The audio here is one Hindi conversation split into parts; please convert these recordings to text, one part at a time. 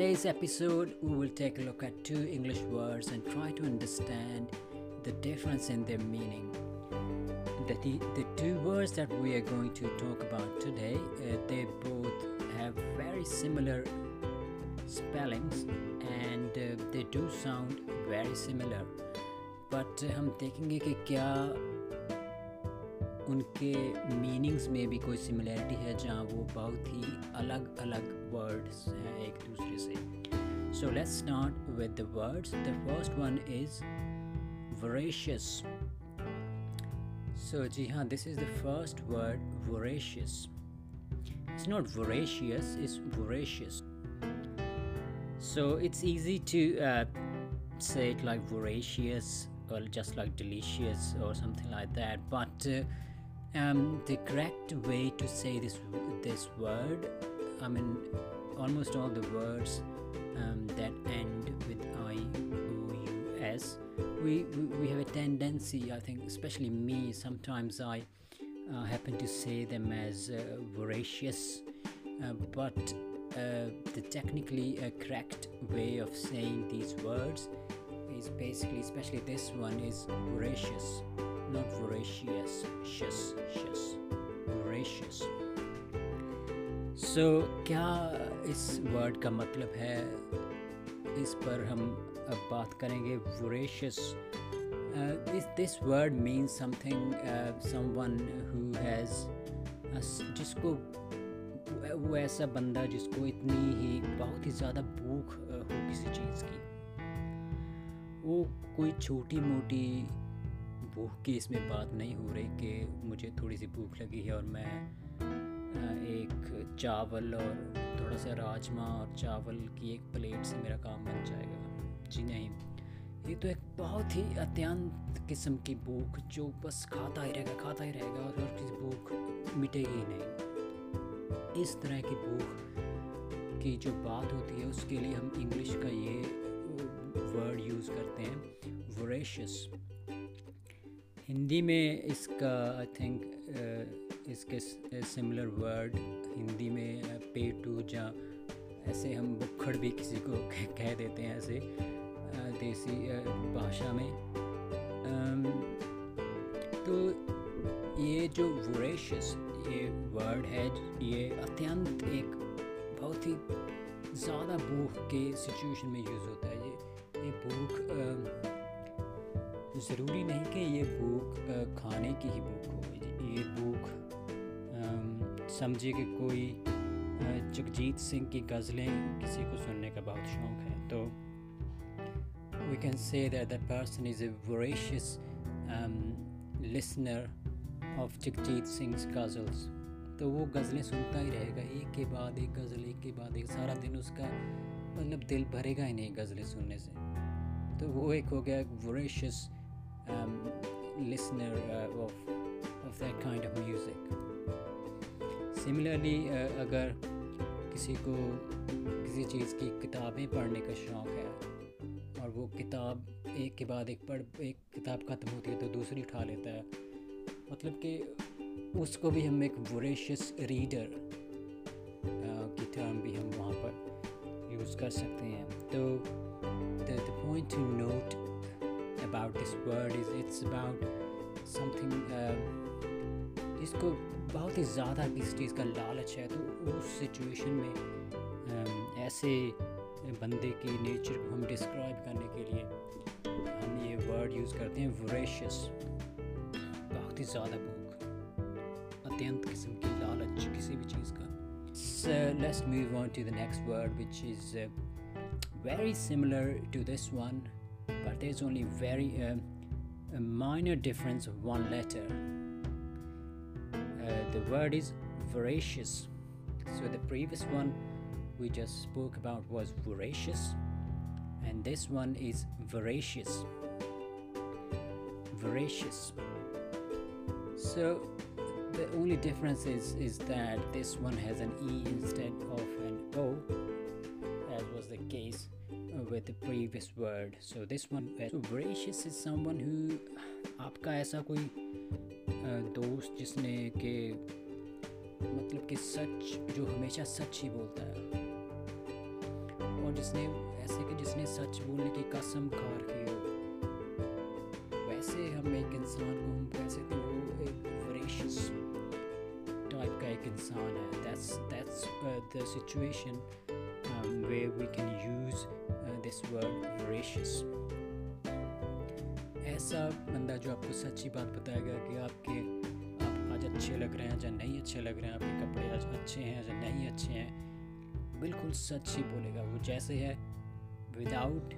today's episode, we will take a look at two English words and try to understand the difference in their meaning. The, the, the two words that we are going to talk about today, uh, they both have very similar spellings and uh, they do sound very similar. But uh, हम देखेंगे कि क्या उनके मीनिंग्स में भी कोई सिमिलैरिटी है जहाँ वो बहुत ही अलग अलग वर्ड्स हैं एक दूसरे से so let's start with the words the first one is voracious so जी हाँ this is the first word voracious it's not voracious it's voracious so it's easy to uh, say it like voracious or just like delicious or something like that but uh, um, the correct way to say this this word I mean almost all the words um, that end with I O U S we, we, we have a tendency I think especially me sometimes I uh, happen to say them as uh, voracious uh, but uh, the technically uh, correct way of saying these words is basically especially this one is voracious not voracious, shush, shush, voracious. So, क्या इस वर्ड का मतलब है? इस पर हम अब बात करेंगे वोरेशियस इस this word mean something someone has जिसको वो ऐसा बंदा जिसको इतनी ही बहुत ही ज़्यादा भूख uh, हो किसी चीज़ की? वो कोई छोटी मोटी भूख की इसमें बात नहीं हो रही कि मुझे थोड़ी सी भूख लगी है और मैं एक चावल और थोड़ा सा राजमा और चावल की एक प्लेट से मेरा काम बन जाएगा। जी नहीं। ये तो एक बहुत ही अत्यंत किस्म की भूख जो बस खाता ही रहेगा, खाता ही रहेगा और किसी भूख मिटेगी ही नहीं। इस तरह की भूख की जो बात होती है उसके लिए हम इंग्लिश का ये वर्ड यूज़ करते हैं वोरेशियस हिंदी में इसका आई थिंक इसके सिमिलर वर्ड हिंदी में पे टू या ऐसे हम बुखड़ भी किसी को कह देते हैं ऐसे देसी भाषा में। तो ये जो वोरेशियस ये वर्ड है, ये अत्यंत एक बहुत ही ज़्यादा भूख के सिचुएशन में यूज़ होता है। ये ये भूख ज़रूरी नहीं कि ये भूख खाने की ही भूख हो। ये भूख समझिए कि कोई जगजीत सिंह की गज़लें किसी को सुनने का बहुत शौक़ है। तो we can say that person is a voracious listener of Jagjit Singh ghazals. तो वो गज़लें सुनता ही रहेगा, एक के बाद एक गज़ल, एक के बाद एक, सारा दिन उसका मतलब दिल भरेगा ही नहीं गज़लें सुनने से। तो वो एक हो गया voracious um, listener uh, of of that kind of music. Similarly, uh, अगर किसी को किसी चीज़ की किताबें पढ़ने का शौक़ है और वो किताब एक के बाद एक पढ़ एक किताब ख़त्म होती है तो दूसरी उठा लेता है मतलब कि उसको भी हम एक वोरेशियस रीडर की टर्म भी हम वहाँ पर यूज़ कर सकते हैं तो the point to note about this word is it's about something इसको बहुत ही ज़्यादा किसी चीज़ का लालच है। तो उस सिचुएशन में um, ऐसे बंदे की नेचर को हम डिस्क्राइब करने के लिए हम ये वर्ड यूज़ करते हैं वोरेशियस बहुत ही ज़्यादा भूख अत्यंत किस्म की लालच किसी भी चीज़ का। Move on to the next word which is uh, very similar to this one but there's only very uh, a minor difference of one letter. Uh, the word is voracious. So the previous one we just spoke about was voracious, and this one is voracious. Voracious. So the only difference is is that this one has an e instead of an o, as was the case with the previous word. So this one so voracious is someone who, आपका ऐसा कोई दोस्त जिसने के मतलब कि सच, जो हमेशा सच ही बोलता है। और जिसने, ऐसे कि जिसने सच बोलने की कसम खा रखी हो। वैसे हम एक इंसान को, हम कह सकते हैं एक वरेशियस टाइप का एक इंसान है। That's that's the situation way we can use this word voracious ऐसा बंदा जो आपको सच्ची बात बताएगा कि आपके आप आज अच्छे लग रहे हैं या नहीं अच्छे लग रहे हैं आपके कपड़े आज अच्छे हैं या नहीं अच्छे हैं बिल्कुल सच ही बोलेगा वो जैसे है विदाउट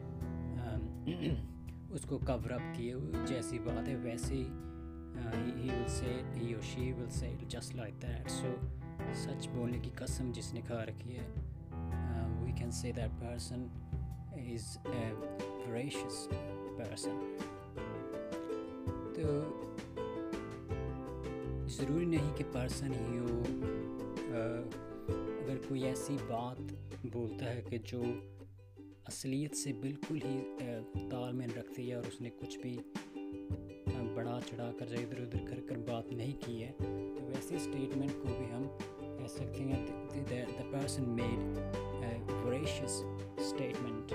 um, उसको कवर अप किए जैसी बात है वैसे ही ही विल से ही और she will say just like that so सच बोलने की कसम जिसने खा रखी है can say that person is voracious person तो ज़रूरी नहीं कि पर्सन ही हो अगर कोई ऐसी बात बोलता है कि जो असलियत से बिल्कुल ही तालमेल रखती है और उसने कुछ भी बड़ा चढ़ा कर इधर उधर कर कर बात नहीं की है तो वैसे स्टेटमेंट को भी हम yes, I think the, the, the person made a gracious statement.